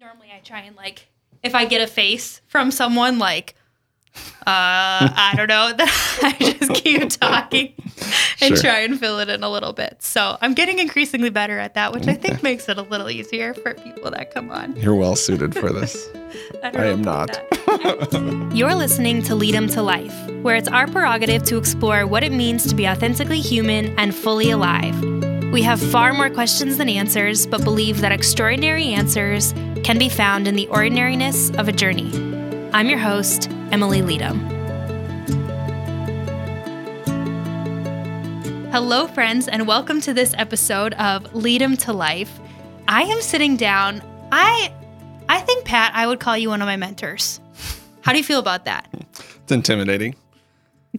normally I try and like if I get a face from someone like uh I don't know, then I just keep talking and Sure. try and fill it in a little bit. So I'm getting increasingly better at that, which I think makes it a little easier for people that come on. You're well suited for this. don't I am not. You're listening to Lead Lead 'em to Life, where it's our prerogative to explore what it means to be authentically human and fully alive. We have far more questions than answers, but believe that extraordinary answers can be found in the ordinariness of a journey. I'm your host, Emily Leadham. Hello, friends, and welcome to this episode of Lead 'em to Life. I am sitting down. I, I think Pat, I would call you one of my mentors. How do you feel about that? It's intimidating.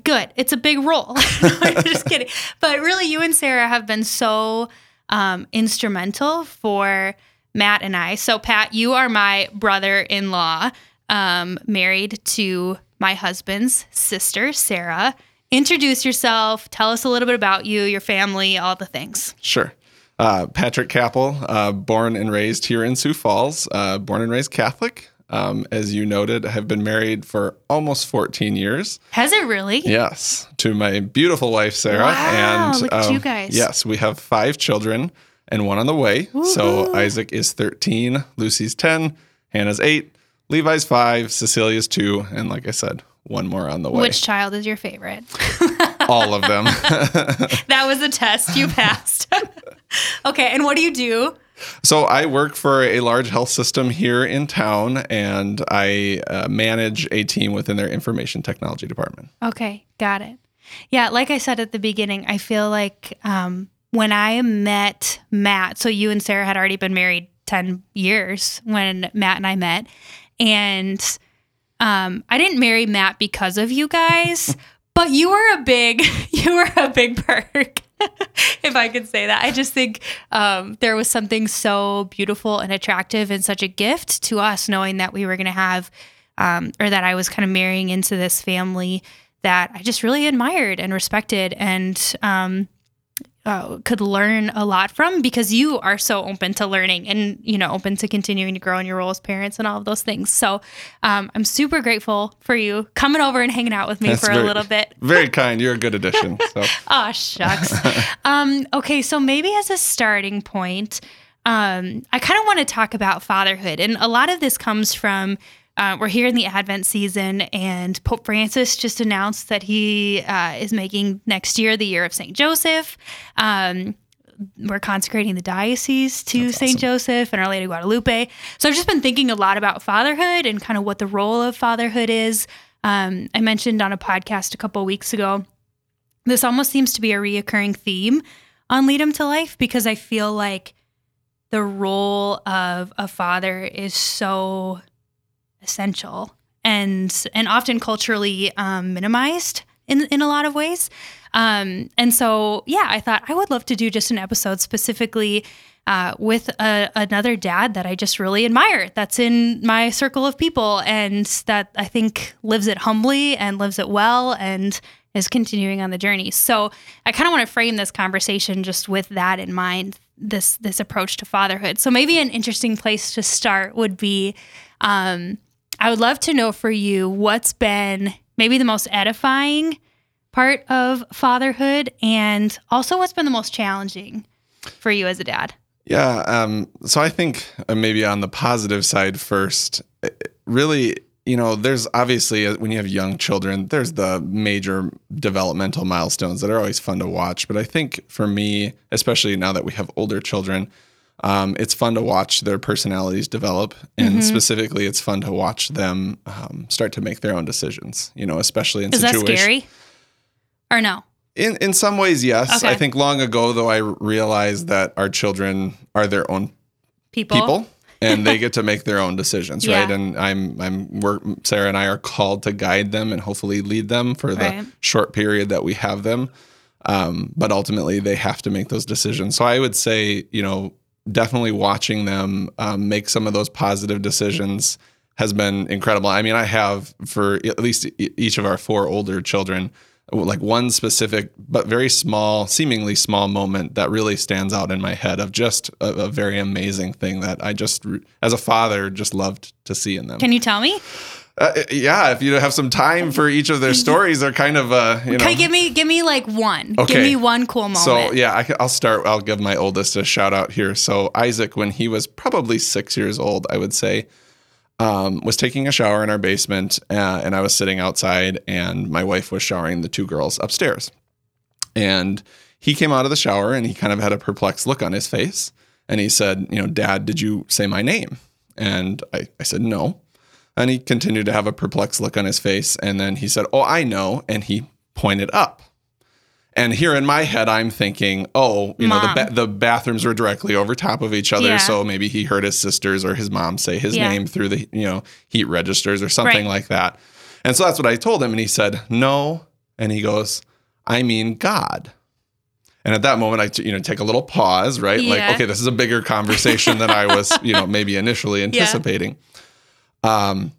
Good. It's a big role. I'm just kidding. But really, you and Sarah have been so um, instrumental for Matt and I. So, Pat, you are my brother in law, um, married to my husband's sister, Sarah. Introduce yourself. Tell us a little bit about you, your family, all the things. Sure. Uh, Patrick Capel, uh, born and raised here in Sioux Falls, uh, born and raised Catholic. Um, as you noted, have been married for almost 14 years. Has it really? Yes, to my beautiful wife Sarah. Wow, and look at um, you guys. Yes, we have five children and one on the way. So Isaac is 13, Lucy's 10, Hannah's 8, Levi's 5, Cecilia's 2, and like I said, one more on the way. Which child is your favorite? All of them. that was a test. You passed. okay. And what do you do? So I work for a large health system here in town, and I uh, manage a team within their information technology department. Okay, got it. Yeah, like I said at the beginning, I feel like um, when I met Matt, so you and Sarah had already been married 10 years when Matt and I met. And um, I didn't marry Matt because of you guys, but you were a big, you were a big perk. if I could say that, I just think um, there was something so beautiful and attractive and such a gift to us, knowing that we were going to have, um, or that I was kind of marrying into this family that I just really admired and respected and um, uh, could learn a lot from because you are so open to learning and you know open to continuing to grow in your role as parents and all of those things. So um, I'm super grateful for you coming over and hanging out with me That's for a little bit. Very kind. You're a good addition. So Oh shucks. um, okay, so maybe as a starting point, um, I kind of want to talk about fatherhood, and a lot of this comes from. Uh, we're here in the Advent season, and Pope Francis just announced that he uh, is making next year the year of Saint Joseph. Um, we're consecrating the diocese to Saint Joseph and Our Lady of Guadalupe. So I've just been thinking a lot about fatherhood and kind of what the role of fatherhood is. Um, I mentioned on a podcast a couple weeks ago this almost seems to be a reoccurring theme on Lead Lead 'em to Life because I feel like the role of a father is so essential and and often culturally um, minimized in in a lot of ways. Um, and so, yeah, I thought I would love to do just an episode specifically uh, with a, another dad that I just really admire. That's in my circle of people, and that I think lives it humbly and lives it well, and is continuing on the journey. So, I kind of want to frame this conversation just with that in mind. This this approach to fatherhood. So, maybe an interesting place to start would be. Um, I would love to know for you what's been maybe the most edifying part of fatherhood and also what's been the most challenging for you as a dad. Yeah. Um, so I think uh, maybe on the positive side first, uh, really, you know, there's obviously uh, when you have young children, there's the major developmental milestones that are always fun to watch. But I think for me, especially now that we have older children, um, it's fun to watch their personalities develop, and specifically, it's fun to watch them um, start to make their own decisions. You know, especially in situations. Is that scary? Or no? In in some ways, yes. Okay. I think long ago, though, I realized that our children are their own People? people and they get to make their own decisions Yeah. right and i'm i'm we're, sarah and i are called to guide them and hopefully lead them for the Right. short period that we have them um, but ultimately they have to make those decisions so i would say you know definitely watching them um, make some of those positive decisions has been incredible i mean i have for at least each of our four older children like one specific but very small, seemingly small moment that really stands out in my head of just a, a very amazing thing that I just, as a father, just loved to see in them. Can you tell me? Uh, yeah, if you have some time for each of their stories, they're kind of uh, you know. Okay, give me give me like one. Okay. Give me one cool moment. So yeah, I, will start. I'll give my oldest a shout out here. So Isaac, when he was probably six years old, I would say, um, was taking a shower in our basement, uh, and I was sitting outside, and my wife was showering the two girls upstairs, and he came out of the shower, and he kind of had a perplexed look on his face, and he said, "You know, Dad, did you say my name?" And I, I said, "No." And he continued to have a perplexed look on his face. And then he said, Oh, I know. And he pointed up. And here in my head, I'm thinking, oh, you mom. know, the, ba- the bathrooms were directly over top of each other. Yeah. So maybe he heard his sisters or his mom say his yeah. name through the, you know, heat registers or something right. like that. And so that's what I told him. And he said, no. And he goes, I mean God. And at that moment, I, t- you know, take a little pause, right? Yeah. Like, okay, this is a bigger conversation than I was, you know, maybe initially anticipating. Um,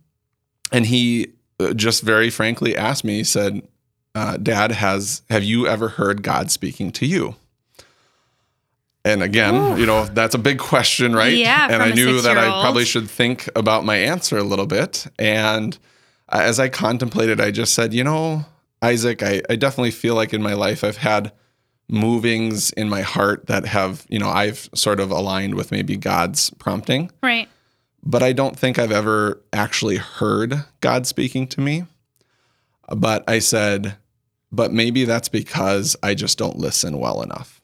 and he uh, just very frankly asked me, he said, uh, Dad, has have you ever heard God speaking to you? And again, Ooh. you know, that's a big question, right? Yeah. And I knew that I probably should think about my answer a little bit. And as I contemplated, I just said, you know, Isaac, I, I definitely feel like in my life I've had movings in my heart that have, you know, I've sort of aligned with maybe God's prompting. Right but I don't think I've ever actually heard God speaking to me. But I said, but maybe that's because I just don't listen well enough.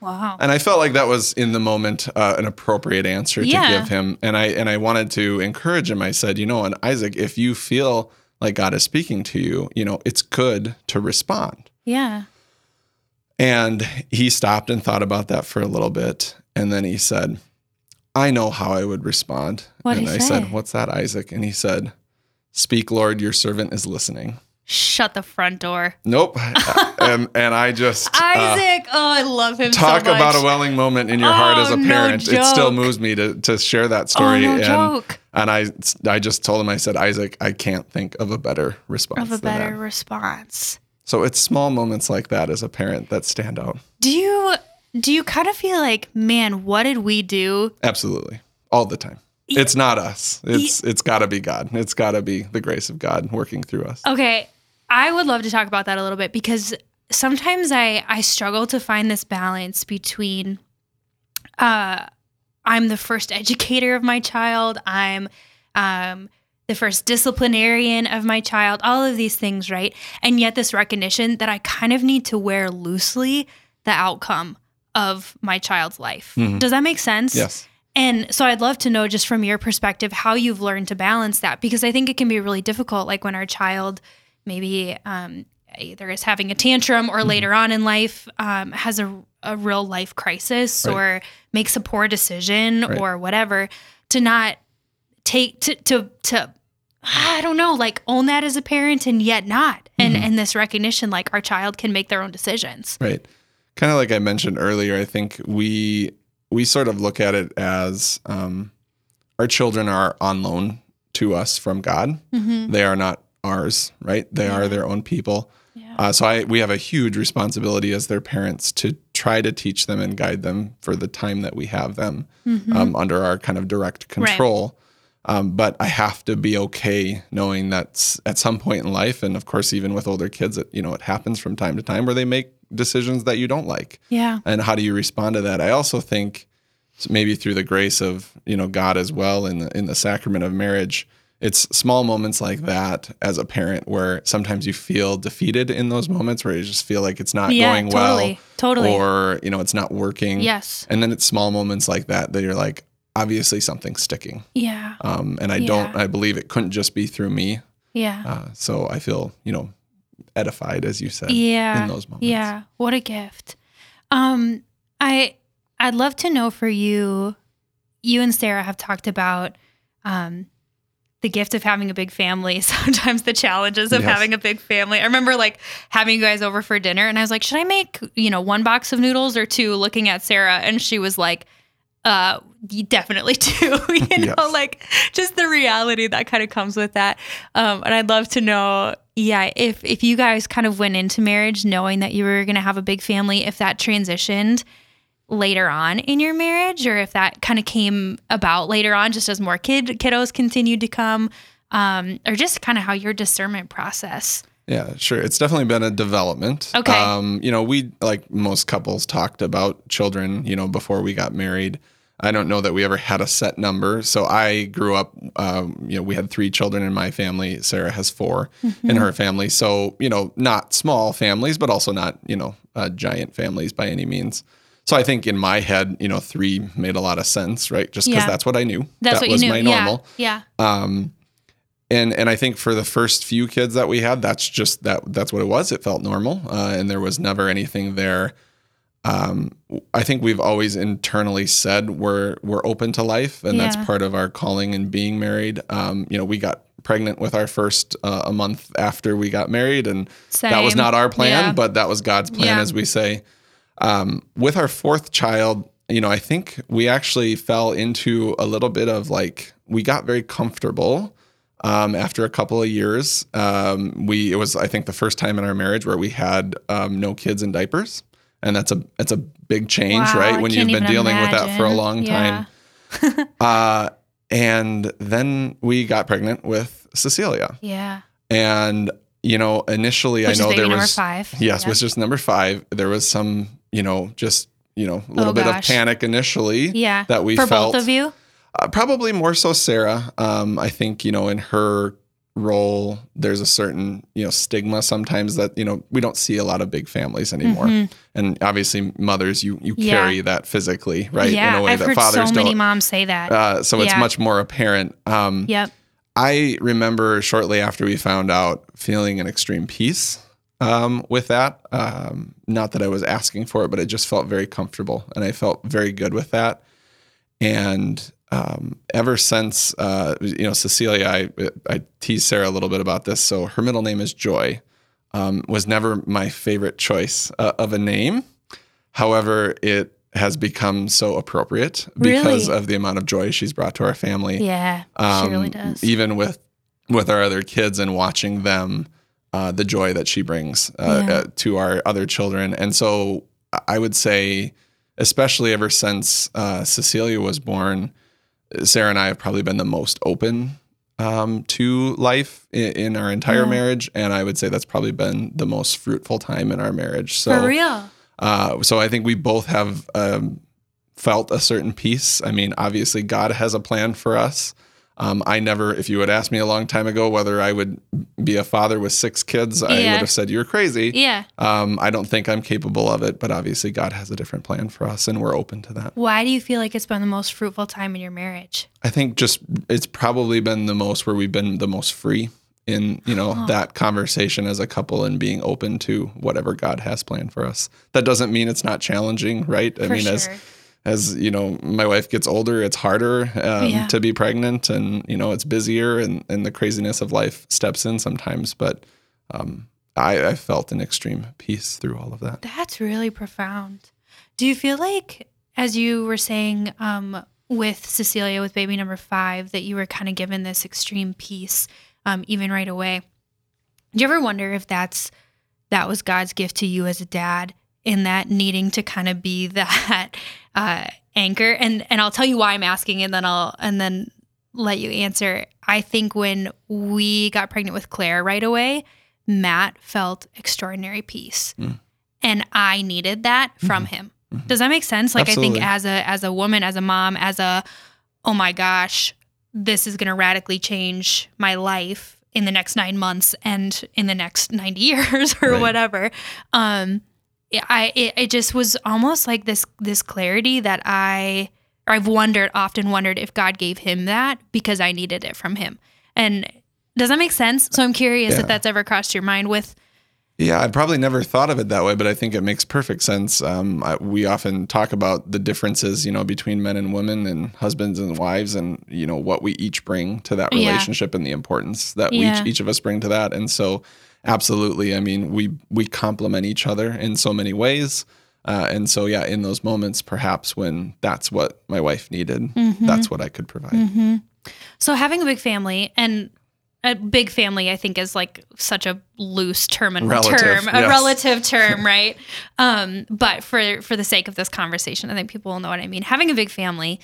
Wow. And I felt like that was in the moment uh, an appropriate answer yeah. to give him. And I and I wanted to encourage him. I said, you know, and Isaac, if you feel like God is speaking to you, you know, it's good to respond. Yeah. And he stopped and thought about that for a little bit. And then he said, I know how I would respond. What and I say? said, What's that, Isaac? And he said, Speak, Lord, your servant is listening. Shut the front door. Nope. and and I just uh, Isaac, uh, oh, I love him. Talk so about a welling moment in your oh, heart as a parent. No it still moves me to to share that story. Oh, no and joke. and I I just told him I said, Isaac, I can't think of a better response. Of a better that. response. So it's small moments like that as a parent that stand out. Do you do you kind of feel like, man, what did we do? Absolutely. All the time. It's not us. It's it's got to be God. It's got to be the grace of God working through us. Okay. I would love to talk about that a little bit because sometimes I I struggle to find this balance between uh I'm the first educator of my child, I'm um the first disciplinarian of my child, all of these things, right? And yet this recognition that I kind of need to wear loosely the outcome of my child's life. Mm-hmm. Does that make sense? Yes. And so I'd love to know just from your perspective how you've learned to balance that because I think it can be really difficult like when our child maybe um, either is having a tantrum or mm-hmm. later on in life um, has a, a real life crisis right. or makes a poor decision right. or whatever to not take to to to I don't know like own that as a parent and yet not and mm-hmm. and this recognition like our child can make their own decisions. Right. Kind of like I mentioned earlier, I think we we sort of look at it as um, our children are on loan to us from God. Mm-hmm. They are not ours, right? They yeah. are their own people. Yeah. Uh, so I we have a huge responsibility as their parents to try to teach them and guide them for the time that we have them mm-hmm. um, under our kind of direct control. Um, but I have to be okay knowing that at some point in life, and of course, even with older kids, it, you know, it happens from time to time where they make decisions that you don't like. Yeah. And how do you respond to that? I also think maybe through the grace of you know God as well in the in the sacrament of marriage. It's small moments like that as a parent where sometimes you feel defeated in those moments where you just feel like it's not yeah, going totally, well, totally, or you know it's not working. Yes. And then it's small moments like that that you're like, obviously something's sticking. Yeah. Um, and I yeah. don't. I believe it couldn't just be through me. Yeah. Uh, so I feel you know edified, as you said. Yeah. In those moments. Yeah. What a gift. Um, I I'd love to know for you. You and Sarah have talked about um, the gift of having a big family. Sometimes the challenges of yes. having a big family. I remember like having you guys over for dinner, and I was like, "Should I make you know one box of noodles or two? Looking at Sarah, and she was like, "Uh, you definitely two. you know, yes. like just the reality that kind of comes with that. Um, and I'd love to know yeah, if if you guys kind of went into marriage knowing that you were going to have a big family, if that transitioned later on in your marriage, or if that kind of came about later on, just as more kid kiddos continued to come, um, or just kind of how your discernment process. Yeah, sure. It's definitely been a development. Okay. Um, you know, we like most couples talked about children, you know, before we got married. I don't know that we ever had a set number. So I grew up, um, you know, we had three children in my family. Sarah has 4 in her family. So, you know, not small families, but also not, you know, uh, giant families by any means. So I think in my head, you know, three made a lot of sense, right? Just because Yeah. that's what I knew. That's that what was you knew. my normal. Yeah. Um, and and I think for the first few kids that we had, that's just that that's what it was. It felt normal, uh, and there was never anything there. Um, I think we've always internally said we're we're open to life, and Yeah. that's part of our calling and being married. Um, you know, we got pregnant with our first uh, a month after we got married, and that was not our plan, Yeah. but that was God's plan, Yeah. as we say. Um, with our fourth child, you know, I think we actually fell into a little bit of like we got very comfortable um, after a couple of years. Um, we it was I think the first time in our marriage where we had um, no kids in diapers, and that's a that's a big change, Wow, right? When you've been dealing with that for a imagine. long Yeah. time. uh, and then we got pregnant with Cecilia, Yeah. and you know initially Which I know there number was five. Yes, Yeah. was just number five. There was some, you know, just you know, a little Oh, bit of panic initially. Yeah. that we For felt. both of you? Uh, probably more so Sarah. Um, I think you know, in her role, there's a certain you know stigma sometimes that you know we don't see a lot of big families anymore, Mhm. and obviously mothers, you you Yeah. carry that physically, right? Yeah. in a way I've that heard fathers so don't. many moms say that. uh, so it's Yeah. much more apparent. Um, yep. I remember shortly after we found out feeling an extreme peace um, with that. Um, not that I was asking for it, but it just felt very comfortable and I felt very good with that. And um, ever since, uh, you know, Cecilia, I, I tease Sarah a little bit about this. So her middle name is Joy, um, was never my favorite choice uh, of a name. However, it has become so appropriate because Really? of the amount of joy she's brought to our family Yeah. she really does. Um, even with with our other kids and watching them uh, the joy that she brings uh, Yeah. uh, to our other children and so i would say especially ever since uh, cecilia was born sarah and i have probably been the most open um, to life in, in our entire Yeah. marriage and i would say that's probably been the most fruitful time in our marriage so For real. uh, so I think we both have um, felt a certain peace. I mean, obviously, God has a plan for us. Um, I never, if you had asked me a long time ago whether I would be a father with six kids, I would have said you're crazy. Yeah. Um, I don't think I'm capable of it, but obviously, God has a different plan for us, and we're open to that. Why do you feel like it's been the most fruitful time in your marriage? I think just it's probably been the most where we've been the most free in you know that conversation as a couple and being open to whatever God has planned for us. That doesn't mean it's not challenging, right? I For mean, sure. as you know, my wife gets older, it's harder um, Yeah. to be pregnant, and you know, it's busier, and and the craziness of life steps in sometimes. But um, I, I felt an extreme peace through all of that. That's really profound. Do you feel like, as you were saying um, with Cecilia, with baby number five, that you were kind of given this extreme peace, um, even right away? Do you ever wonder if that's that was God's gift to you as a dad, in that needing to kind of be that uh, anchor? And and I'll tell you why I'm asking, and then I'll and then let you answer. I think when we got pregnant with Claire right away, Matt felt extraordinary peace and I needed that from him. Does that make sense? Like I think as a as a woman, as a mom, as a oh my gosh, this is going to radically change my life in the next 9 months and in the next 90 years or Right. whatever. Um I it, it just was almost like this this clarity that I I've wondered often wondered if God gave him that because I needed it from him. And does that make sense? So I'm curious Yeah. if that's ever crossed your mind with Yeah, I probably never thought of it that way, but I think it makes perfect sense. Um, I, we often talk about the differences, you know, between men and women and husbands and wives, and you know what we each bring to that Yeah. relationship and the importance that Yeah. we each, each of us bring to that. And so, absolutely, I mean, we we complement each other in so many ways. Uh, and so, yeah, in those moments, perhaps when that's what my wife needed, Mm-hmm. that's what I could provide. So having a big family and a big family, I think, is like such a loose term and Relative, term, a yes. relative term, right? Um, but for for the sake of this conversation, I think people will know what I mean. Having a big family,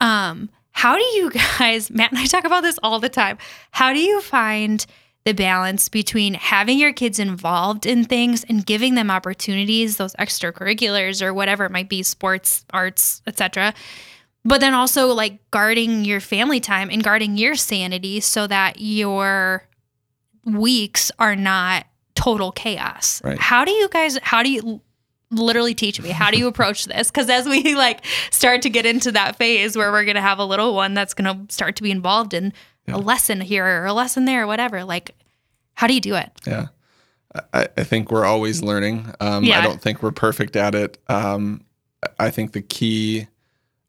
um, how do you guys, Matt and I talk about this all the time. How do you find the balance between having your kids involved in things and giving them opportunities, those extracurriculars or whatever it might be, sports, arts, etc. But then also like guarding your family time and guarding your sanity so that your weeks are not total chaos. Right. How do you guys how do you literally teach me how do you approach this because as we like start to get into that phase where we're going to have a little one that's going to start to be involved in Yeah. a lesson here or a lesson there or whatever like how do you do it Yeah. I, I think we're always learning. Um, Yeah. I don't think we're perfect at it. Um, I think the key,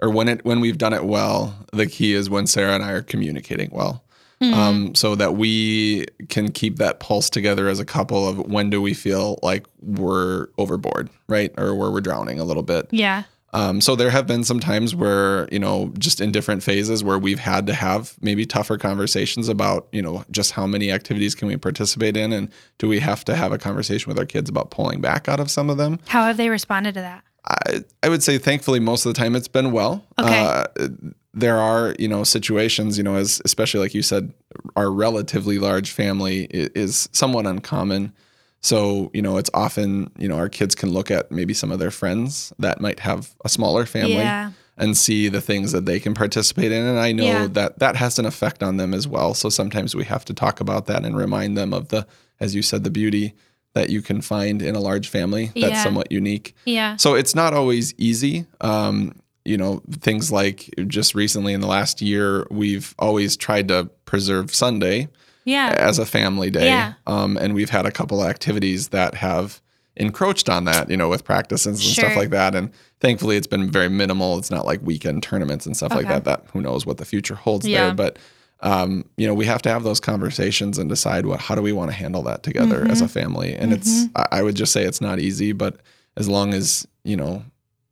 or when it when we've done it well, the key is when Sarah and I are communicating well, Mm-hmm. um, so that we can keep that pulse together as a couple of when do we feel like we're overboard, right, or where we're drowning a little bit. yeah Um, so there have been some times where, you know, just in different phases where we've had to have maybe tougher conversations about, you know, just how many activities can we participate in and do we have to have a conversation with our kids about pulling back out of some of them? how have they responded to that I, I would say thankfully most of the time it's been well. Okay. Uh, there are, you know, situations, you know, as especially like you said, our relatively large family i- is somewhat uncommon. So, you know, it's often, you know, our kids can look at maybe some of their friends that might have a smaller family Yeah. and see the things that they can participate in. And I know Yeah. that that has an effect on them as well. So sometimes we have to talk about that and remind them of the, as you said, the beauty that you can find in a large family that's Yeah. somewhat unique. yeah So it's not always easy. Um, you know, things like just recently in the last year, we've always tried to preserve Sunday yeah as a family day. Yeah. Um, and we've had a couple of activities that have encroached on that, you know, with practices and Sure. stuff like that. And thankfully, it's been very minimal. It's not like weekend tournaments and stuff like that. That who knows what the future holds Yeah. there. But um, you know, we have to have those conversations and decide what how do we want to handle that together as a Mm-hmm. family. And it's I, I would just say it's not easy, but as long as you know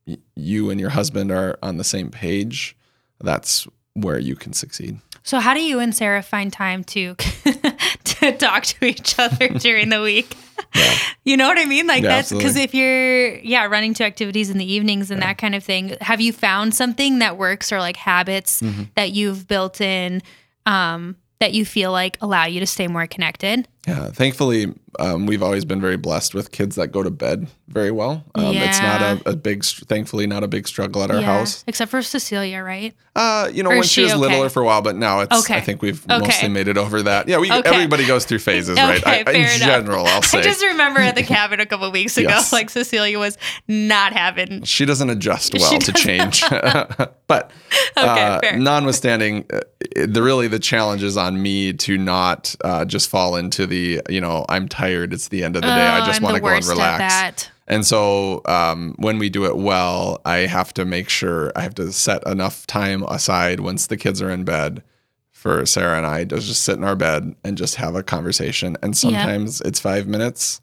y- you and your husband are on the same page, that's where you can succeed. so how do you and sarah find time to talk to each other during the week. You know what i mean? Like Yeah, that's because if you're yeah running to activities in the evenings and that kind of thing have you found something that works or like habits Mm-hmm. that you've built in um that you feel like allow you to stay more connected Yeah, thankfully, um, we've always been very blessed with kids that go to bed very well. Um, It's not a, a big, thankfully, not a big struggle at our house. except for cecilia right Uh, you know, Or when she she was okay? littler for a while, but now it's. Okay. I think we've Okay. mostly made it over that. Yeah, we everybody goes through phases, right? I, in enough. general, I'll say I just remember at the cabin a couple weeks ago, Yes. like Cecilia was not having. she doesn't adjust well to change. but Okay, uh, fair. notwithstanding, uh, the really the challenge is on me to not uh, just fall into the you know I'm tired. It's the end of the day. I Oh, just I'm want to go and relax. And so um, when we do it well, I have to make sure I have to set enough time aside once the kids are in bed for Sarah and I to just sit in our bed and just have a conversation. And sometimes it's five minutes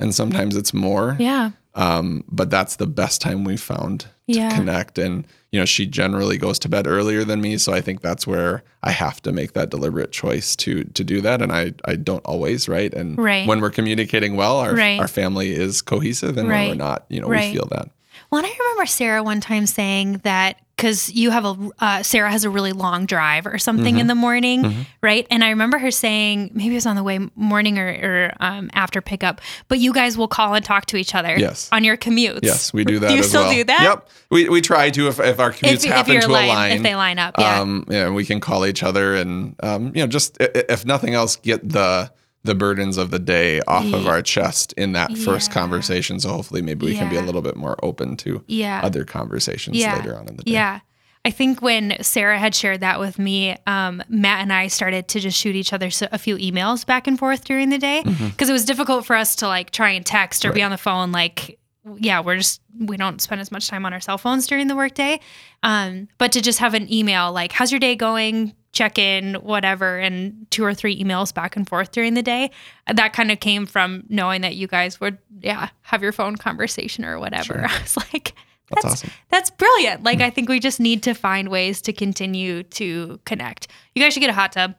and sometimes it's more. Yeah. Um, but that's the best time we've found to Yeah. connect. And, you know, she generally goes to bed earlier than me. So I think that's where I have to make that deliberate choice to to do that. And I, I don't always, right? And Right. when we're communicating well, our, Right. our family is cohesive. And when we're not, you know, Right. we feel that. Well, and I remember Sarah one time saying that because you have a uh, Sarah has a really long drive or something Mm-hmm. in the morning, right? And I remember her saying maybe it was on the way morning or, or um, after pickup, but you guys will call and talk to each other Yes. on your commutes. Yes, we do that. Do you still well. do that? Yep. We, we try to if, if our commutes If, if happen you're to line, align. if they line up, yeah. Um, yeah, we can call each other and um, you know, just if nothing else, get the the burdens of the day off of our chest in that first Yeah. conversation. So hopefully, maybe we can be a little bit more open to Yeah. other conversations Yeah. later on in the day. Yeah. I think when Sarah had shared that with me, um, Matt and I started to just shoot each other a few emails back and forth during the day Mm-hmm. because it was difficult for us to like try and text or be on the phone. Like, yeah, we're just we don't spend as much time on our cell phones during the workday, um, but to just have an email like, "How's your day going?" Check in, whatever, and two or three emails back and forth during the day. That kind of came from knowing that you guys would, yeah, have your phone conversation or whatever. I was like, That's awesome. that's brilliant. Like hmm. I think we just need to find ways to continue to connect. You guys should get a hot tub.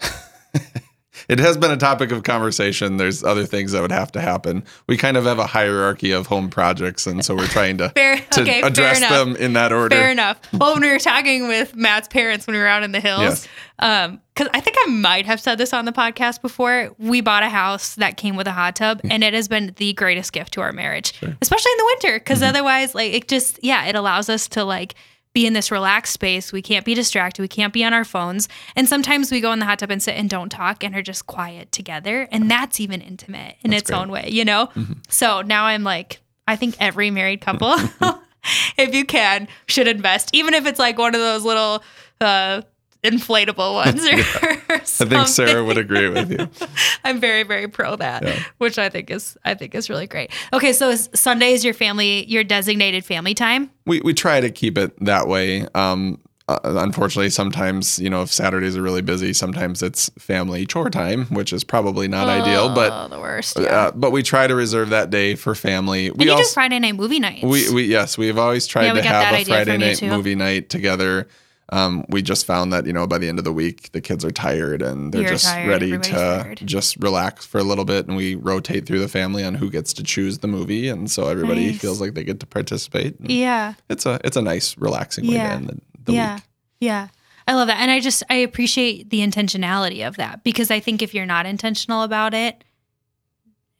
it has been a topic of conversation. There's other things that would have to happen. We kind of have a hierarchy of home projects, and so we're trying to, Fair- to okay, address them in that order. Fair enough. Well, when we were talking with Matt's parents when we were out in the hills, Yes. um, because I think I might have said this on the podcast before, we bought a house that came with a hot tub, and it has been the greatest gift to our marriage, especially in the winter. Because Mm-hmm. otherwise, like it just, yeah, it allows us to like be in this relaxed space. We can't be distracted. We can't be on our phones. And sometimes we go in the hot tub and sit and don't talk and are just quiet together, and that's even intimate in its great. own way, you know. So now I'm like, I think every married couple. if you can, should invest, even if it's like one of those little uh, inflatable ones or, I think Sarah would agree with you. I'm very, very pro that, Yeah. which I think is I think is really great. Okay, so is Sunday is your family, your designated family time. We we try to keep it that way. Um, uh, unfortunately, sometimes you know if Saturdays are really busy, sometimes it's family chore time, which is probably not ideal. But oh, the worst. Yeah. uh, but we try to reserve that day for family. and We you do Friday night movie nights. we, we yes we've always tried Yeah, to have a Friday night too. movie night together. Um, we just found that you know by the end of the week the kids are tired and they're You're just tired, ready to tired. just relax for a little bit, and we rotate through the family on who gets to choose the movie, and so everybody Nice. feels like they get to participate. Yeah. It's a it's a nice relaxing way Yeah. to end the, the yeah. week. Yeah. I love that. And I just I appreciate the intentionality of that because I think if you're not intentional about it,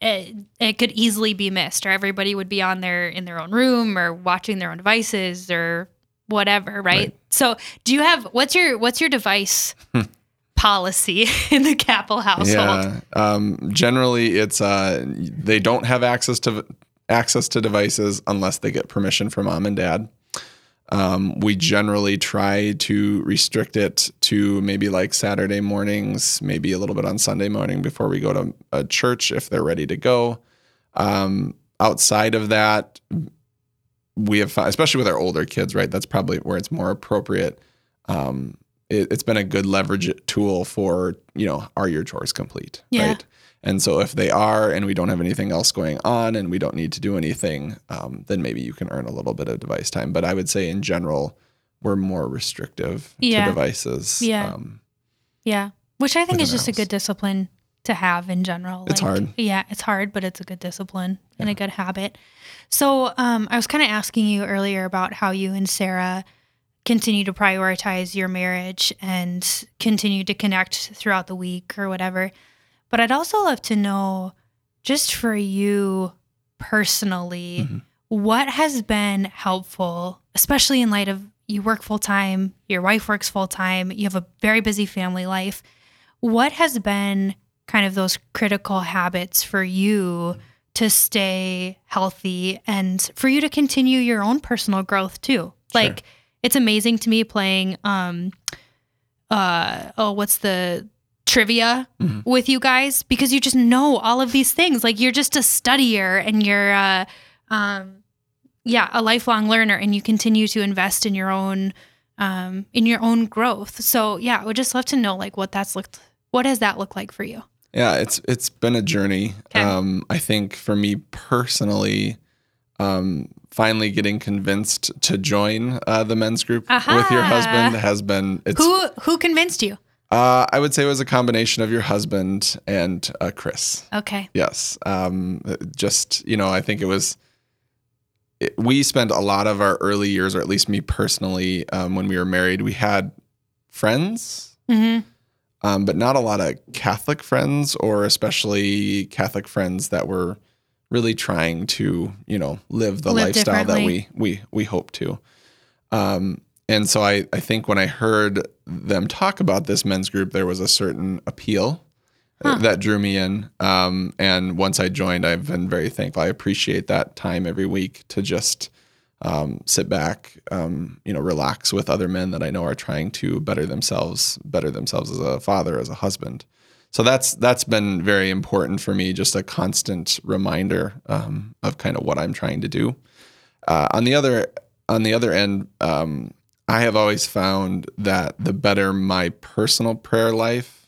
it, it could easily be missed or everybody would be on their in their own room or watching their own devices or whatever, right? Right. So, do you have what's your what's your device Hmm. policy in the Capel household? Yeah. Um, generally, it's uh, they don't have access to access to devices unless they get permission from mom and dad. Um, we generally try to restrict it to maybe like Saturday mornings, maybe a little bit on Sunday morning before we go to a church if they're ready to go. Um, outside of that, we have found, especially with our older kids, right? That's probably where it's more appropriate. Um, it, it's been a good leverage tool for you know are your chores complete Yeah. right and so if they are and we don't have anything else going on and we don't need to do anything um, then maybe you can earn a little bit of device time but i would say in general we're more restrictive Yeah. to devices Yeah. um, Yeah. Which I think is just a good discipline to have in general. It's hard. Yeah, it's hard, but it's a good discipline and a good habit. So um, I was kind of asking you earlier about how you and Sarah continue to prioritize your marriage and continue to connect throughout the week or whatever. But I'd also love to know, just for you personally, Mhm. what has been helpful, especially in light of you work full time, your wife works full time, you have a very busy family life. What has been kind of those critical habits for you to stay healthy and for you to continue your own personal growth too? Like it's amazing to me playing um uh oh what's the trivia Mhm. with you guys because you just know all of these things. Like you're just a studier and you're uh um yeah, a lifelong learner and you continue to invest in your own um in your own growth. So yeah, I would just love to know like what that's looked what does that look like for you? Yeah, it's it's been a journey. Okay. Um, I think for me personally, um, finally getting convinced to join uh, the men's group with your husband has been. It's. Who who convinced you? Uh, I would say it was a combination of your husband and uh, Chris. Okay. Yes. Um, just you know, I think it was. It, we spent a lot of our early years, or at least me personally, um, when we were married, we had friends Mhm. Um, but not a lot of Catholic friends, or especially Catholic friends that were really trying to, you know, live the Live lifestyle that we we we hope to. Um, and so I I think when I heard them talk about this men's group, there was a certain appeal Huh. that drew me in. Um, and once I joined, I've been very thankful. I appreciate that time every week to just um, sit back, um, you know, relax with other men that I know are trying to better themselves, better themselves as a father, as a husband. So that's that's been very important for me. Just a constant reminder um, of kind of what I'm trying to do. Uh, on the other on the other end, um, I have always found that the better my personal prayer life,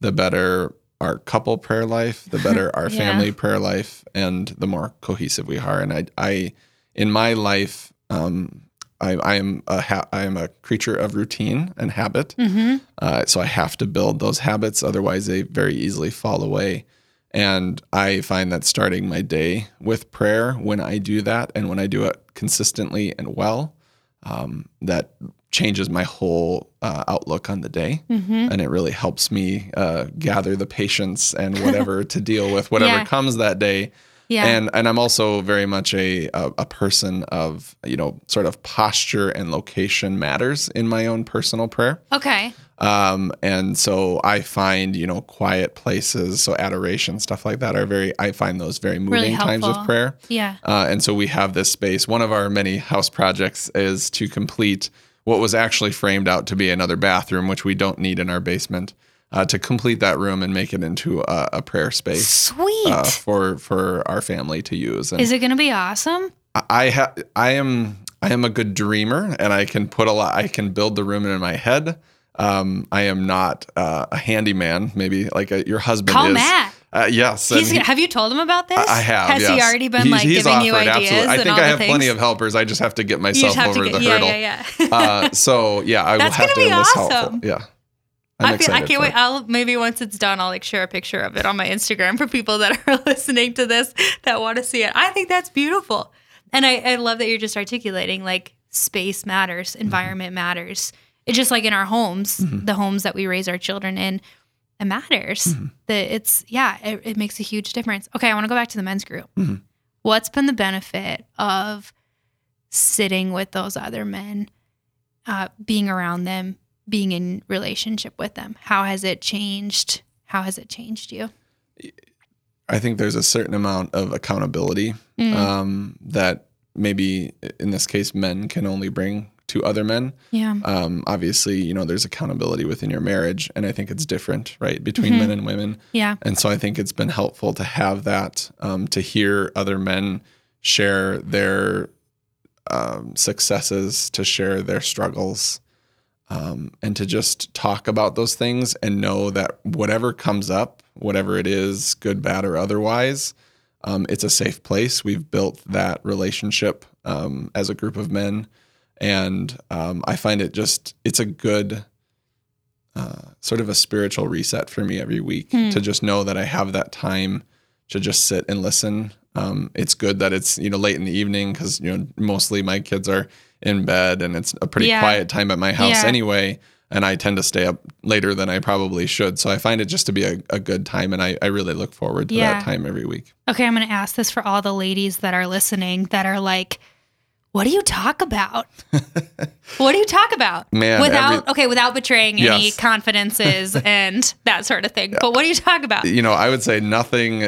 the better our couple prayer life, the better our Yeah. family prayer life, and the more cohesive we are. And I, I in my life, um, I, I am a ha- I am a creature of routine and habit. Mm-hmm. Uh, so I have to build those habits, otherwise they very easily fall away. And I find that starting my day with prayer, when I do that, and when I do it consistently and well, um, that changes my whole uh, outlook on the day, Mm-hmm. and it really helps me uh, gather the patience and whatever to deal with whatever Yeah. comes that day. Yeah. And and I'm also very much a, a a person of you know sort of posture and location matters in my own personal prayer. okay. Um, and so I find you know quiet places, so adoration stuff like that are very. I find those very moving Really times of prayer. Yeah. Uh, and so we have this space. One of our many house projects is to complete what was actually framed out to be another bathroom, which we don't need in our basement. Uh, to complete that room and make it into a, a prayer space Sweet. uh, for for our family to use. And Is it going to be awesome? I have. I am I am a good dreamer, and I can put a lot. I can build the room in my head. Um, I am not uh, a handyman. Maybe like a, your husband Call is. Matt. Uh, yes, He's, he- have you told him about this? I have. Has he already been He's- like he's giving you ideas? absolutely. I think I have things? plenty of helpers. I just have to get myself over to get, the yeah, hurdle. yeah, yeah. uh, so yeah, I That's will have to be this awesome. Yeah, I'm I, feel, I can't wait. it. I'll maybe once it's done, I'll like share a picture of it on my Instagram for people that are listening to this that want to see it. I think that's beautiful, and I, I love that you're just articulating like space matters, Mm-hmm. environment matters. It's just like in our homes, the homes that we raise our children in, it matters. Mm-hmm. That it's yeah, it, it makes a huge difference. Okay, I want to go back to the men's group. Mhm. What's been the benefit of sitting with those other men, uh, being around them, being in relationship with them? How has it changed? How has it changed you? I think there's a certain amount of accountability Mm. um, that maybe in this case men can only bring to other men. yeah. Um, obviously, you know, there's accountability within your marriage, and I think it's different, right, between Mhm. men and women. Yeah. And so I think it's been helpful to have that, um, to hear other men share their um, successes, to share their struggles, um, and to just talk about those things and know that whatever comes up, whatever it is, good, bad, or otherwise, um, it's a safe place. We've built that relationship um, as a group of men. And um, I find it just, it's a good uh, sort of a spiritual reset for me every week Hmm. to just know that I have that time to just sit and listen. Um, it's good that it's you know late in the evening because you know mostly my kids are in bed and it's a pretty Yeah. quiet time at my house Yeah. anyway. And I tend to stay up later than I probably should. So I find it just to be a, a good time. And I, I really look forward to Yeah. that time every week. Okay, I'm going to ask this for all the ladies that are listening that are like, what do you talk about? what do you talk about? Man, without every- okay, without betraying any confidences and that sort of thing. But what do you talk about? you know, I would say nothing.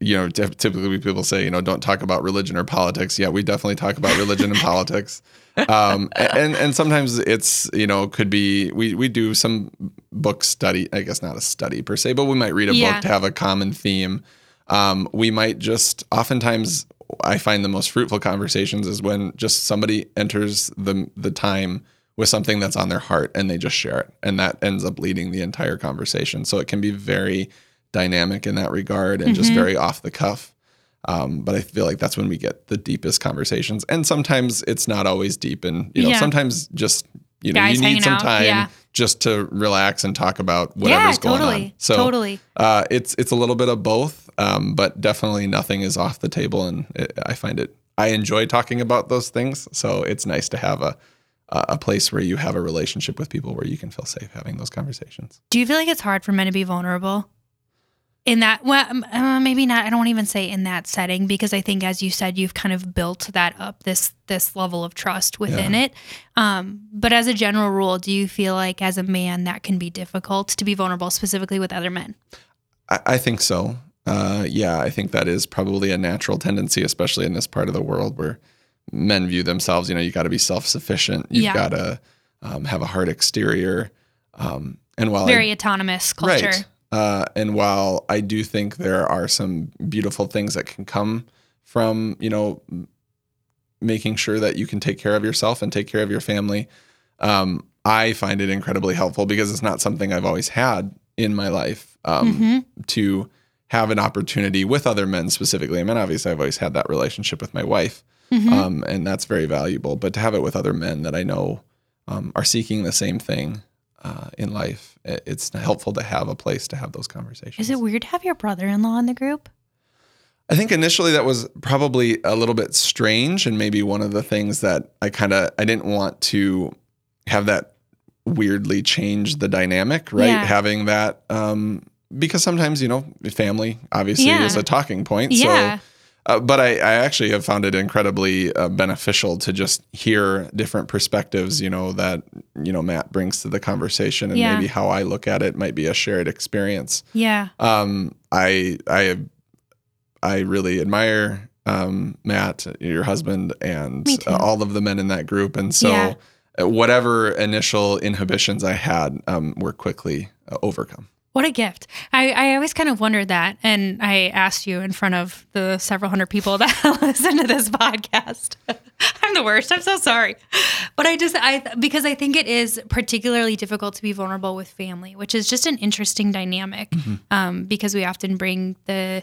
You know, typ- typically people say, you know, don't talk about religion or politics. Yeah, we definitely talk about religion and politics. Um, and and sometimes it's you know could be we we do some book study. I guess not a study per se, but we might read a Yeah. book to have a common theme. Um, we might just oftentimes I find the most fruitful conversations is when just somebody enters the the time with something that's on their heart and they just share it and that ends up leading the entire conversation so it can be very dynamic in that regard and just Mhm. very off the cuff um, but i feel like that's when we get the deepest conversations and sometimes it's not always deep and you know Yeah. sometimes just you know Guys you need some out, time yeah. Just to relax and talk about yeah, whatever's going on so totally. uh, it's it's a little bit of both, um, but definitely nothing is off the table, and it, I find it. I enjoy talking about those things, so it's nice to have a a place where you have a relationship with people where you can feel safe having those conversations. Do you feel like it's hard for men to be vulnerable? In that, well, uh, maybe not. I don't even say in that setting because I think, as you said, you've kind of built that up this this level of trust within it. Um, but as a general rule, do you feel like as a man that can be difficult to be vulnerable, specifically with other men? I, I think so. Uh, yeah, I think that is probably a natural tendency, especially in this part of the world where men view themselves. You know, you got to be self sufficient. You've Yeah. got to um, have a hard exterior. Um, and while I Very autonomous culture. Right. Uh, and while I do think there are some beautiful things that can come from, you know, making sure that you can take care of yourself and take care of your family, um, I find it incredibly helpful because it's not something I've always had in my life um, Mhm. to have an opportunity with other men specifically. I mean, obviously, I've always had that relationship with my wife, Mhm. um, and that's very valuable. But to have it with other men that I know um, are seeking the same thing uh, in life, it's helpful to have a place to have those conversations. Is it weird to have your brother-in-law in the group? I think initially that was probably a little bit strange, and maybe one of the things that I kind of I didn't want to have that weirdly change the dynamic, right? Yeah. Having that um, because sometimes you know family obviously Yeah. is a talking point. Yeah. So, uh, but I, I actually have found it incredibly uh, beneficial to just hear different perspectives. You know that you know Matt brings to the conversation, and Yeah. maybe how I look at it might be a shared experience. Yeah. Um, I I I really admire um, Matt, your husband, and uh, all of the men in that group. And so, Yeah. uh, whatever initial inhibitions I had um, were quickly uh, overcome. What a gift. I, I always kind of wondered that. And I asked you in front of the several hundred people that listen to this podcast. I'm the worst. I'm so sorry. But I just, I, because I think it is particularly difficult to be vulnerable with family, which is just an interesting dynamic um, because we often bring the,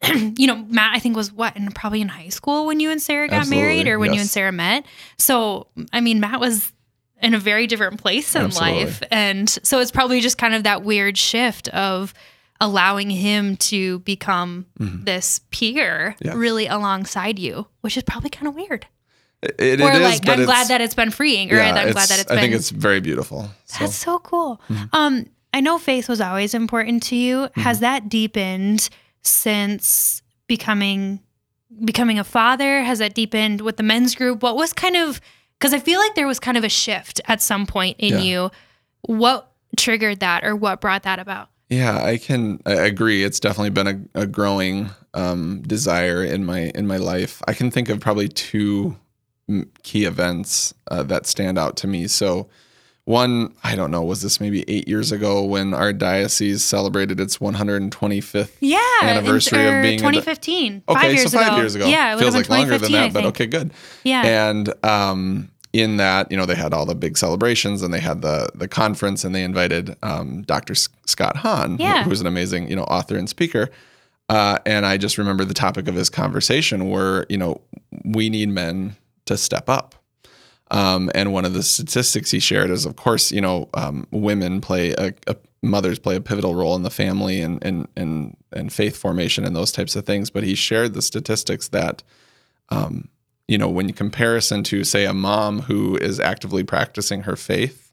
you know, Matt, I think was what, and probably in high school when you and Sarah got married or when you and Sarah met. So, I mean, Matt was in a very different place in Absolutely. life. And so it's probably just kind of that weird shift of allowing him to become this peer Mm-hmm. Yeah. really alongside you, which is probably kind of weird. It, it or is, like, but I'm glad that it's been freeing, or yeah, I'm glad that it's I been. think it's very beautiful. So. That's so cool. Mm-hmm. Um, I know faith was always important to you. Has that deepened since becoming becoming a father? Has that deepened with the men's group? What was kind of because I feel like there was kind of a shift at some point in Yeah. you. What triggered that, or what brought that about? Yeah, I can I agree. It's definitely been a, a growing um, desire in my in my life. I can think of probably two key events uh, that stand out to me. So, one, I don't know, was this maybe eight years ago when our diocese celebrated its 125th? Yeah, Anniversary of or being a- 2015. Okay, five years so five ago. years ago. Yeah, it feels like longer than that, but okay, good. Yeah, And um, in that, you know, they had all the big celebrations and they had the the conference and they invited um, Dr. S- Scott Hahn, who- Yeah. who's an amazing, you know, author and speaker. Uh, and I just remember the topic of his conversation were, you know, we need men to step up. Um, and one of the statistics he shared is, of course, you know, um, women play a, a mothers play a pivotal role in the family and and and and faith formation and those types of things. But he shared the statistics that, um, you know, when you comparison to say a mom who is actively practicing her faith,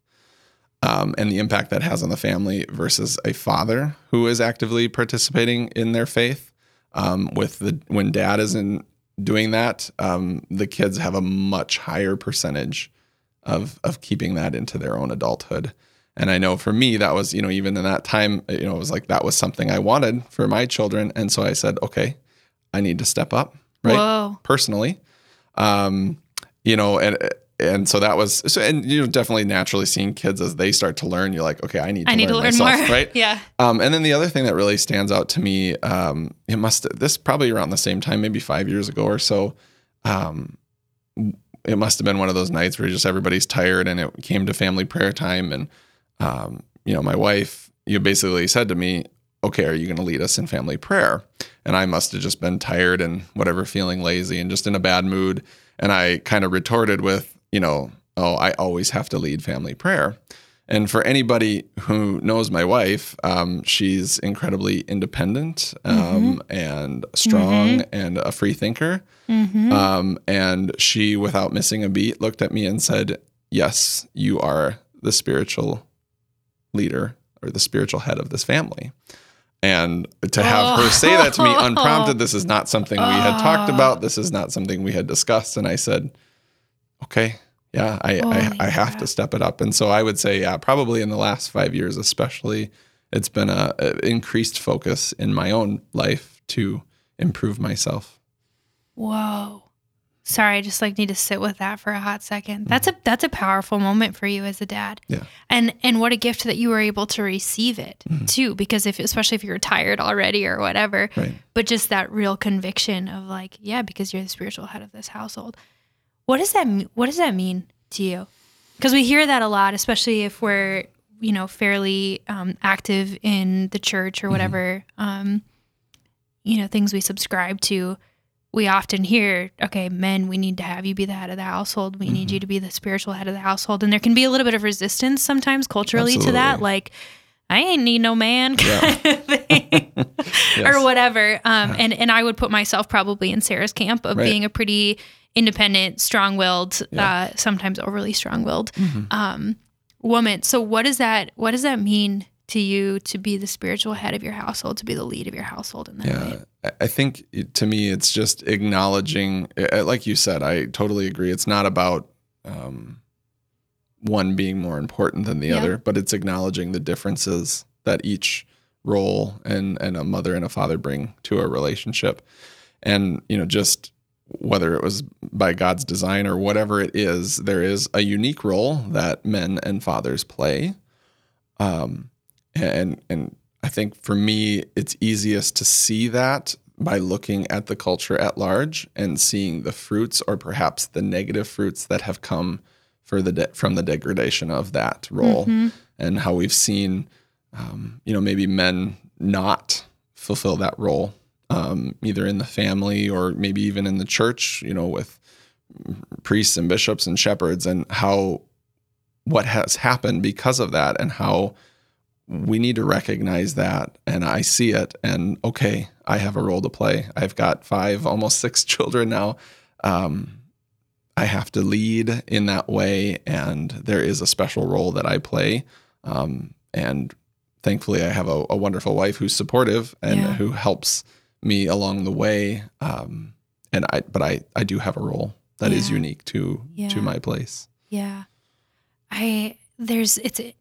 um, and the impact that has on the family versus a father who is actively participating in their faith, um, with the when dad isn't doing that, um, the kids have a much higher percentage of of keeping that into their own adulthood. And I know for me that was you know even in that time you know it was like that was something I wanted for my children, and so I said okay, I need to step up right Whoa. personally, um, you know and. And so that was so, and you know, definitely naturally seeing kids as they start to learn, you're like, okay, I need to I need learn to learn myself, more. right? yeah. Um, and then the other thing that really stands out to me, um, it must this probably around the same time, maybe five years ago or so. Um, it must have been one of those nights where just everybody's tired, and it came to family prayer time, and um, you know, my wife, you basically said to me, "Okay, are you going to lead us in family prayer?" And I must have just been tired and whatever, feeling lazy and just in a bad mood, and I kind of retorted with, you know, "Oh, I always have to lead family prayer." And for anybody who knows my wife, um, she's incredibly independent um, and strong and a free thinker. Mm-hmm. Um, and she, without missing a beat, looked at me and said, Yes, you are the spiritual leader or the spiritual head of this family. And to have her say that to me Oh. unprompted, this is not something we had talked Oh. about. This is not something we had discussed. And I said, Okay, yeah, I, Holy I, oh, I have to step it up. And so I would say, yeah, probably in the last five years, especially, it's been a, a increased focus in my own life to improve myself. Whoa. Sorry, I just like need to sit with that for a hot second. Mm-hmm. That's a that's a powerful moment for you as a dad. Yeah. And and what a gift that you were able to receive it mm-hmm. too because if especially if you're tired already or whatever, Right. but just that real conviction of like, yeah, because you're the spiritual head of this household. What does that what does that mean to you? Because we hear that a lot, especially if we're, you know, fairly um, active in the church or whatever um, you know, things we subscribe to we often hear, okay, men, we need to have you be the head of the household. We need Mm-hmm. you to be the spiritual head of the household. And there can be a little bit of resistance sometimes culturally to that. Like, I ain't need no man kind of thing Yes. or whatever. Um, and, and I would put myself probably in Sarah's camp of Right. being a pretty independent, strong willed, Yeah. uh, sometimes overly strong willed Mhm. um, woman. So what does that what does that mean to you to be the spiritual head of your household, to be the lead of your household in that? Yeah, I- I think to me, it's just acknowledging, like you said, I totally agree. It's not about um, one being more important than the Yeah. other, but it's acknowledging the differences that each role and and a mother and a father bring to a relationship, and you know, just whether it was by God's design or whatever it is, there is a unique role that men and fathers play. Um, and and I think for me, it's easiest to see that by looking at the culture at large and seeing the fruits or perhaps the negative fruits that have come for the de- from the degradation of that role Mhm. and how we've seen, um, you know, maybe men not fulfill that role, um, either in the family or maybe even in the church, you know, with priests and bishops and shepherds, and how what has happened because of that, and how we need to recognize that. And I see it, and okay, I have a role to play. I've got five, almost six children now. Um, I have to lead in that way, and there is a special role that I play. Um, and thankfully, I have a, a wonderful wife who's supportive and Yeah. who helps me along the way. Um, and I, but I, I do have a role that is Yeah. unique to Yeah. to my place. Yeah. I there's it's a,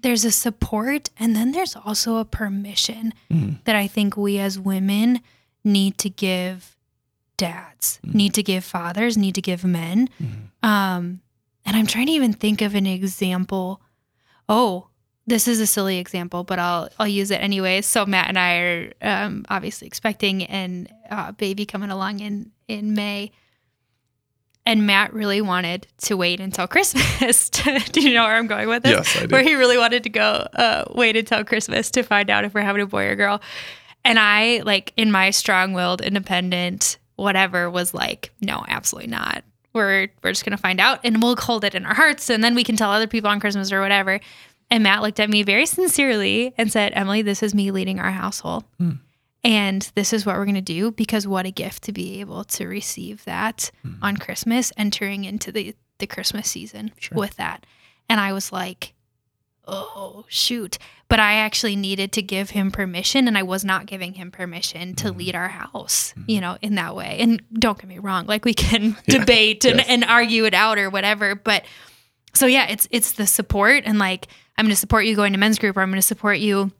there's a support and then there's also a permission Mhm. that I think we as women need to give dads, Mhm. need to give fathers, need to give men. Mhm. Um and I'm trying to even think of an example. Oh, this is a silly example, but I'll I'll use it anyways. So Matt and I are um, obviously expecting an uh, baby coming along in in May, and Matt really wanted to wait until Christmas. to, do you know where I'm going with this? Yes, I do. Where he really wanted to go uh, wait until Christmas to find out if we're having a boy or girl, and I like in my strong-willed, independent, whatever, was like, no, absolutely not we're we're just gonna find out and we'll hold it in our hearts and then we can tell other people on Christmas or whatever. And Matt looked at me very sincerely and said, Emily, this is me leading our household. Hmm. And this is what we're gonna do because what a gift to be able to receive that Hmm. on Christmas, entering into the, the Christmas season Sure. with that. And I was like, oh shoot. But I actually needed to give him permission and I was not giving him permission to Mhm. lead our house, you know, in that way. And don't get me wrong, like we can Yeah. debate and, Yes. and argue it out or whatever. But so yeah, it's it's the support and like I'm gonna support you going to men's group or I'm gonna support you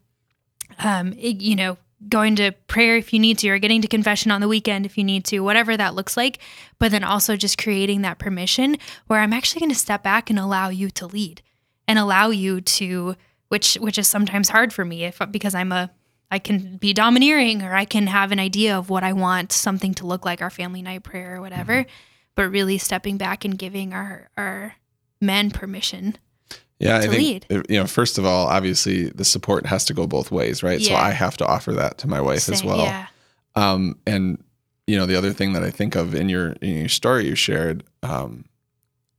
um you know, going to prayer if you need to or getting to confession on the weekend if you need to, whatever that looks like. But then also just creating that permission where I'm actually gonna step back and allow you to lead and allow you to which which is sometimes hard for me if because I'm a I can be domineering or I can have an idea of what I want something to look like our family night prayer or whatever, but really stepping back and giving our our men permission. Yeah, I think lead. you know. First of all, obviously, the support has to go both ways, right? So I have to offer that to my wife as well. Yeah. Um, and you know, the other thing that I think of in your in your story you shared, um,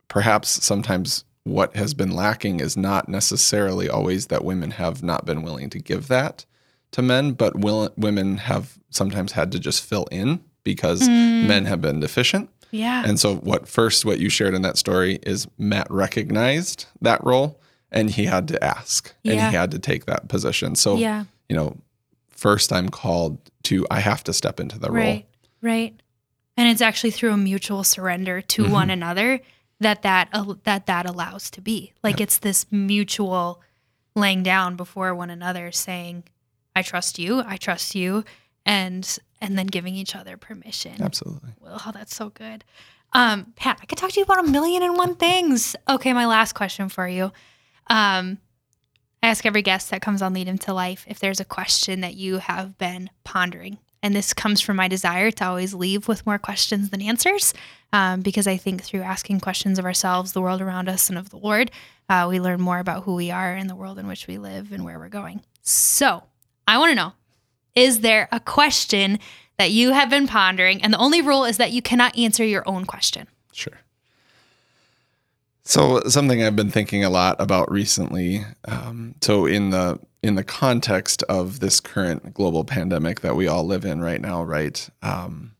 perhaps sometimes what has been lacking is not necessarily always that women have not been willing to give that to men, but will, women have sometimes had to just fill in because Mm. men have been deficient. Yeah. And so, what first, what you shared in that story is Matt recognized that role and he had to ask and he had to take that position. So, yeah. you know, first I'm called to, I have to step into the role. Right. Right. And it's actually through a mutual surrender to Mhm. one another that that al- that that allows to be. Like it's this mutual laying down before one another saying, I trust you, I trust you, and and then giving each other permission. Absolutely. Well, oh, that's so good. Um, Pat, I could talk to you about a million and one things. Okay, my last question for you. Um, I ask every guest that comes on Lead Him to Life if there's a question that you have been pondering. And this comes from my desire to always leave with more questions than answers, um, because I think through asking questions of ourselves, the world around us, and of the Lord, uh, we learn more about who we are and the world in which we live and where we're going. So I want to know is there a question that you have been pondering. And the only rule is that you cannot answer your own question. Sure. So something I've been thinking a lot about recently. Um, so in the in the context of this current global pandemic that we all live in right now, right? Um,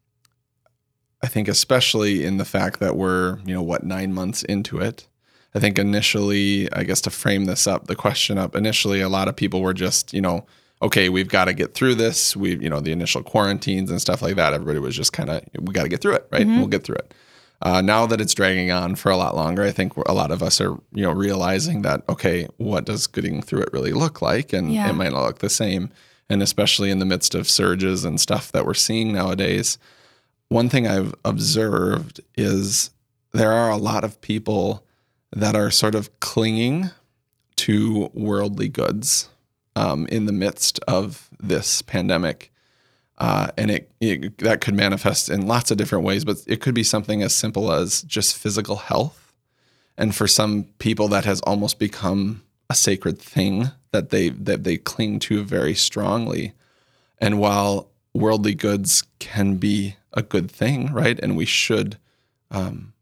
I think especially in the fact that we're you know what nine months into it. I think initially, I guess to frame this up, the question up initially, a lot of people were just you know okay, we've got to get through this. We, you know, the initial quarantines and stuff like that. Everybody was just kind of, we got to get through it, right? Mm-hmm. We'll get through it. Uh, now that it's dragging on for a lot longer, I think a lot of us are, you know, realizing that okay, what does getting through it really look like? And yeah. it might not look the same. And especially in the midst of surges and stuff that we're seeing nowadays, one thing I've observed is there are a lot of people that are sort of clinging to worldly goods um, in the midst of this pandemic. Uh, and it, it, that could manifest in lots of different ways, but it could be something as simple as just physical health. And for some people, that has almost become a sacred thing that they that they cling to very strongly. And while worldly goods can be a good thing, right, and we should um,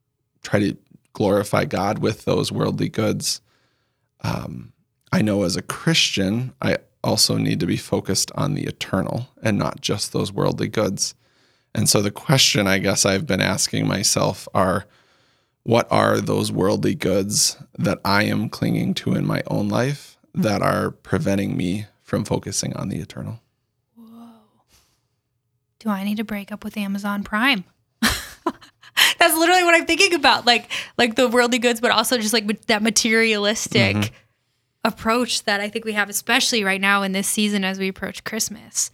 try to glorify God with those worldly goods, um, I know as a Christian, I also need to be focused on the eternal and not just those worldly goods. And so the question I guess I've been asking myself are what are those worldly goods that I am clinging to in my own life that are preventing me from focusing on the eternal? Whoa. Do I need to break up with Amazon Prime? That's literally what I'm thinking about. Like like the worldly goods, but also just like that materialistic mm-hmm approach that I think we have, especially right now in this season as we approach Christmas.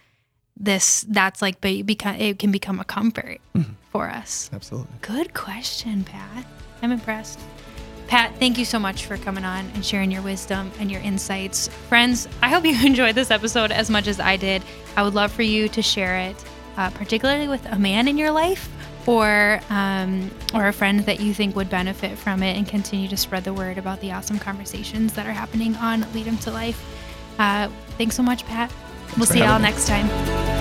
This that's like become it can become a comfort mm-hmm. for us. Absolutely. Good question, Pat. I'm impressed. Pat, thank you so much for coming on and sharing your wisdom and your insights. Friends, I hope you enjoyed this episode as much as I did. I would love for you to share it, uh, particularly with a man in your life or um, or a friend that you think would benefit from it and continue to spread the word about the awesome conversations that are happening on Lead Them to Life. Uh, thanks so much, Pat. We'll see y'all next time.